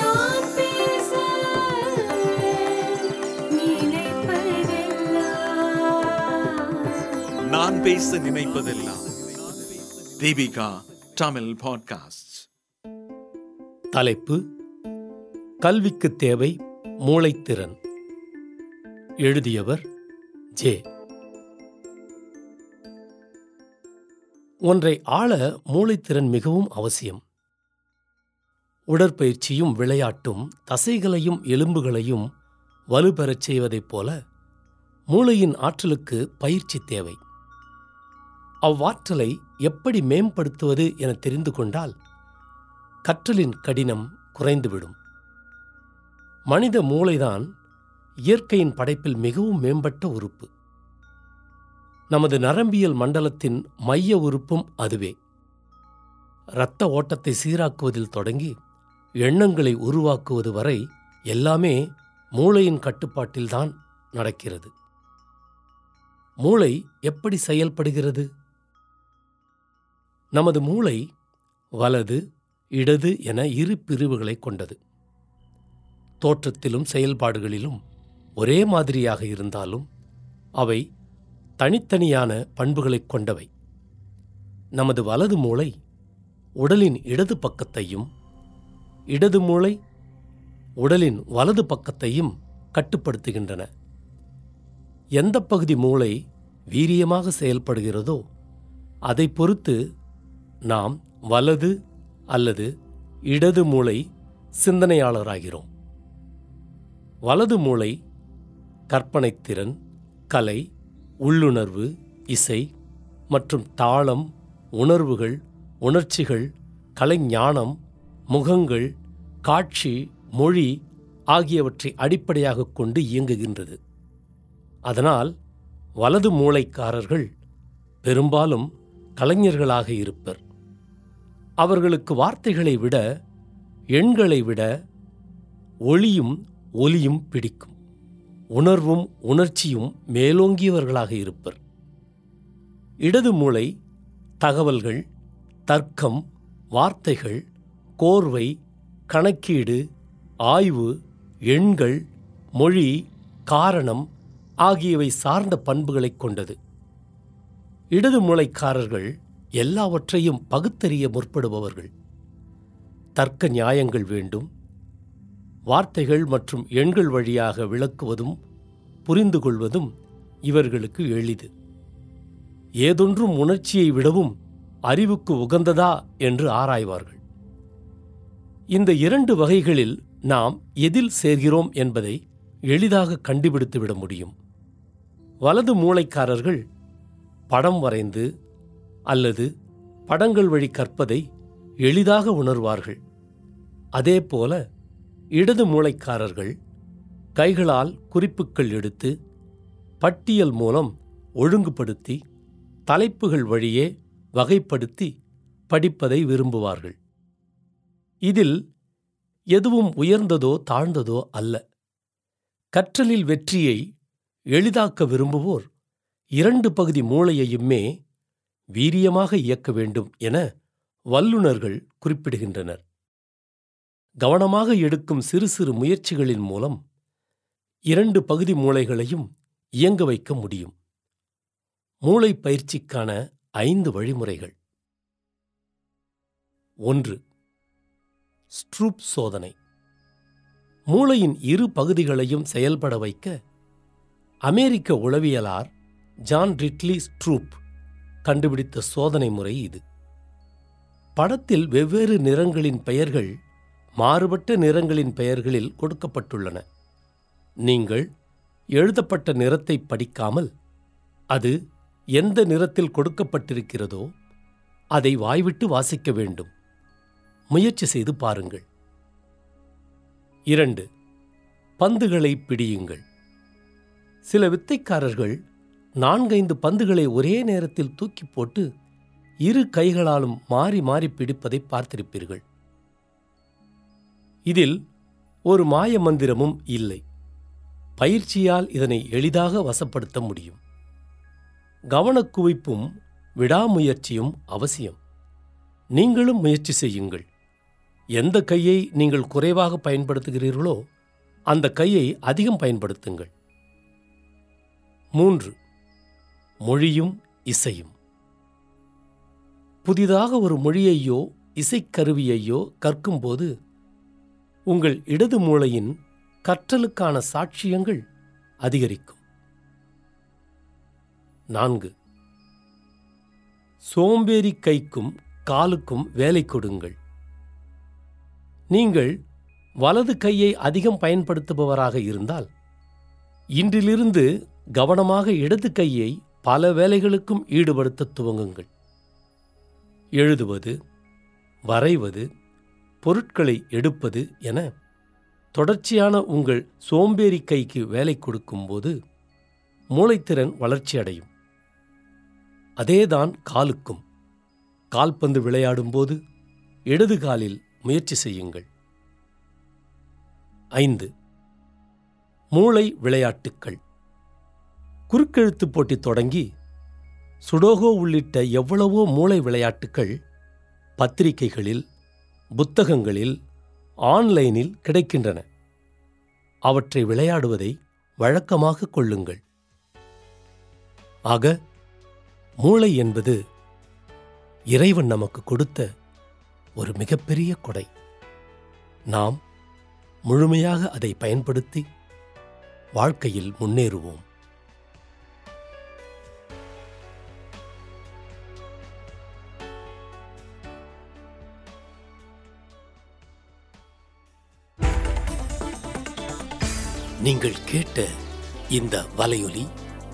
நான் பேச நினைப்பதெல்லாம் நான் பேச நினைப்பதெல்லாம் தீபிகா தமிழ் பாட்காஸ்ட் தலைப்பு கல்விக்கு தேவை மூளைத்திறன். எழுதியவர் ஜே. ஒன்றை ஆள மூளைத்திறன் மிகவும் அவசியம். உடற்பயிற்சியும் விளையாட்டும் தசைகளையும் எலும்புகளையும் வலுப்பெறச் செய்வதைப் போல மூளையின் ஆற்றலுக்கு பயிற்சி தேவை. அவ்வாற்றலை எப்படி மேம்படுத்துவது என தெரிந்து கொண்டால் கற்றலின் கடினம் குறைந்துவிடும். மனித மூளைதான் இயற்கையின் படைப்பில் மிகவும் மேம்பட்ட உறுப்பு. நமது நரம்பியல் மண்டலத்தின் மைய உறுப்பும் அதுவே. இரத்த ஓட்டத்தை சீராக்குவதில் தொடங்கி எண்ணங்களை உருவாக்குவது வரை எல்லாமே மூளையின் கட்டுப்பாட்டில்தான் நடக்கிறது. மூளை எப்படி செயல்படுகிறது? நமது மூளை வலது இடது என இரு பிரிவுகளை கொண்டது. தோற்றத்திலும் செயல்பாடுகளிலும் ஒரே மாதிரியாக இருந்தாலும் அவை தனித்தனியான பண்புகளைக் கொண்டவை. நமது வலது மூளை உடலின் இடது பக்கத்தையும் இடது மூளை உடலின் வலது பக்கத்தையும் கட்டுப்படுத்துகின்றன. எந்த பகுதி மூளை வீரியமாக செயல்படுகிறதோ அதை பொறுத்து நாம் வலது அல்லது இடது மூளை சிந்தனையாளராகிறோம். வலது மூளை கற்பனைத்திறன் கலை உள்ளுணர்வு இசை மற்றும் தாளம் உணர்வுகள் உணர்ச்சிகள் கலைஞானம் முகங்கள் காட்சி மொழி ஆகியவற்றை அடிப்படையாகக் கொண்டு இயங்குகின்றது. அதனால் வலது மூளைக்காரர்கள் பெரும்பாலும் கலைஞர்களாக இருப்பர். அவர்களுக்கு வார்த்தைகளை விட எண்களை விட ஒளியும் ஒலியும் பிடிக்கும். உணர்வும் உணர்ச்சியும் மேலோங்கியவர்களாக இருப்பர். இடது மூளை தகவல்கள் தர்க்கம் வார்த்தைகள் கோர்வை கணக்கீடு ஆய்வு எண்கள் மொழி காரணம் ஆகியவை சார்ந்த பண்புகளைக் கொண்டது. இடது மூளைக்காரர்கள் எல்லாவற்றையும் பகுத்தறிய முற்படுபவர்கள். தர்க்க நியாயங்கள் வேண்டும். வார்த்தைகள் மற்றும் எண்கள் வழியாக விளக்குவதும் புரிந்து கொள்வதும் இவர்களுக்கு எளிது. ஏதொன்றும் உணர்ச்சியை விடவும் அறிவுக்கு உகந்ததா என்று ஆராய்வார்கள். இந்த இரண்டு வகைகளில் நாம் எதில் சேர்கிறோம் என்பதை எளிதாக கண்டுபிடித்துவிட முடியும். வலது மூளைக்காரர்கள் படம் வரைந்து அல்லது படங்கள் வழி கற்பதை எளிதாக உணர்வார்கள். அதேபோல இடது மூளைக்காரர்கள் கைகளால் குறிப்புகள் எடுத்து பட்டியல் மூலம் ஒழுங்குபடுத்தி தலைப்புகள் வழியே வகைப்படுத்தி படிப்பதை விரும்புவார்கள். இதில் எதுவும் உயர்ந்ததோ தாழ்ந்ததோ அல்ல. கற்றலில் வெற்றியை எளிதாக்க விரும்புவோர் இரண்டு பகுதி மூளையையுமே வீரியமாக இயக்க வேண்டும் என வல்லுநர்கள் குறிப்பிடுகின்றனர். கவனமாக எடுக்கும் சிறு சிறு முயற்சிகளின் மூலம் இரண்டு பகுதி மூளைகளையும் இயங்க வைக்க முடியும். மூளை பயிற்சிக்கான ஐந்து வழிமுறைகள். ஒன்று ஸ்ட்ரூப் சோதனை. மூளையின் இரு பகுதிகளையும் செயல்பட வைக்க அமெரிக்க உளவியலார் ஜான் ரிட்லி ஸ்ட்ரூப் கண்டுபிடித்த சோதனை முறை இது. படத்தில் வெவ்வேறு நிறங்களின் பெயர்கள் மாறுபட்ட நிறங்களின் பெயர்களில் கொடுக்கப்பட்டுள்ளன. நீங்கள் எழுதப்பட்ட நிறத்தை படிக்காமல் அது எந்த நிறத்தில் கொடுக்கப்பட்டிருக்கிறதோ அதை வாய்விட்டு வாசிக்க வேண்டும். முயற்சி செய்து பாருங்கள். இரண்டு பந்துகளை பிடியுங்கள். சில வித்தைக்காரர்கள் நான்கைந்து பந்துகளை ஒரே நேரத்தில் தூக்கி போட்டு இரு கைகளாலும் மாறி மாறி பிடிப்பதை பார்த்திருப்பீர்கள். இதில் ஒரு மாய மந்திரமும் இல்லை. பயிற்சியால் இதனை எளிதாக வசப்படுத்த முடியும். கவனக்குவிப்பும் விடாமுயற்சியும் அவசியம். நீங்களும் முயற்சி செய்யுங்கள். எந்த கையை நீங்கள் குறைவாக பயன்படுத்துகிறீர்களோ அந்த கையை அதிகம் பயன்படுத்துங்கள். மூன்று மொழியும் இசையும். புதிதாக ஒரு மொழியையோ இசைக்கருவியையோ கற்கும்போது உங்கள் இடது மூளையின் கற்றலுக்கான சாட்சியங்கள் அதிகரிக்கும். நான்கு சோம்பேறி கைக்கும் காலுக்கும் வேலை கொடுங்கள். நீங்கள் வலது கையை அதிகம் பயன்படுத்துபவராக இருந்தால் இன்றிலிருந்து கவனமாக இடது கையை பல வேலைகளுக்கும் ஈடுபடுத்த துவங்குங்கள். எழுதுவது வரைவது பொருட்களை எடுப்பது என தொடர்ச்சியான உங்கள் சோம்பேறி கைக்கு வேலை கொடுக்கும்போது மூளைத்திறன் வளர்ச்சியடையும் அதேதான் காலுக்கும். கால்பந்து விளையாடும்போது இடது காலில் முயற்சி செய்யுங்கள். ஐந்து. மூளை விளையாட்டுக்கள். குறுக்கெழுத்து போட்டி தொடங்கி சுடோகோ உள்ளிட்ட எவ்வளவோ மூளை விளையாட்டுக்கள் பத்திரிகைகளில் புத்தகங்களில் ஆன்லைனில் கிடைக்கின்றன. அவற்றை விளையாடுவதை வழக்கமாக கொள்ளுங்கள். ஆக மூளை என்பது இறைவன் நமக்கு கொடுத்த ஒரு மிகப்பெரிய கொடை. நாம் முழுமையாக அதை பயன்படுத்தி வாழ்க்கையில் முன்னேறுவோம். நீங்கள் கேட்ட இந்த வலையொலி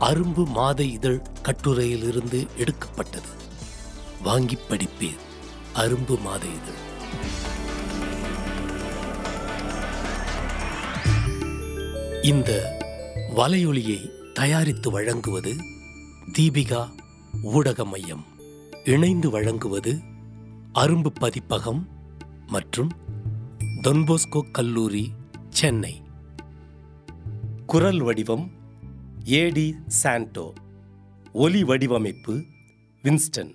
அரும்பு மாத இதழ் கட்டுரையிலிருந்து எடுக்கப்பட்டது. வாங்கிப் படிப்பீர். அரும்பு மாத இதழ் இந்த வலையொலியை தயாரித்து வழங்குவது தீபிகா ஊடக மையம். இணைந்து வழங்குவது அரும்பு பதிப்பகம் மற்றும் தொன்போஸ்கோ கல்லூரி சென்னை. குரல் வடிவம் ஏடி சாண்டோ. ஒலி வடிவமைப்பு வின்ஸ்டன்.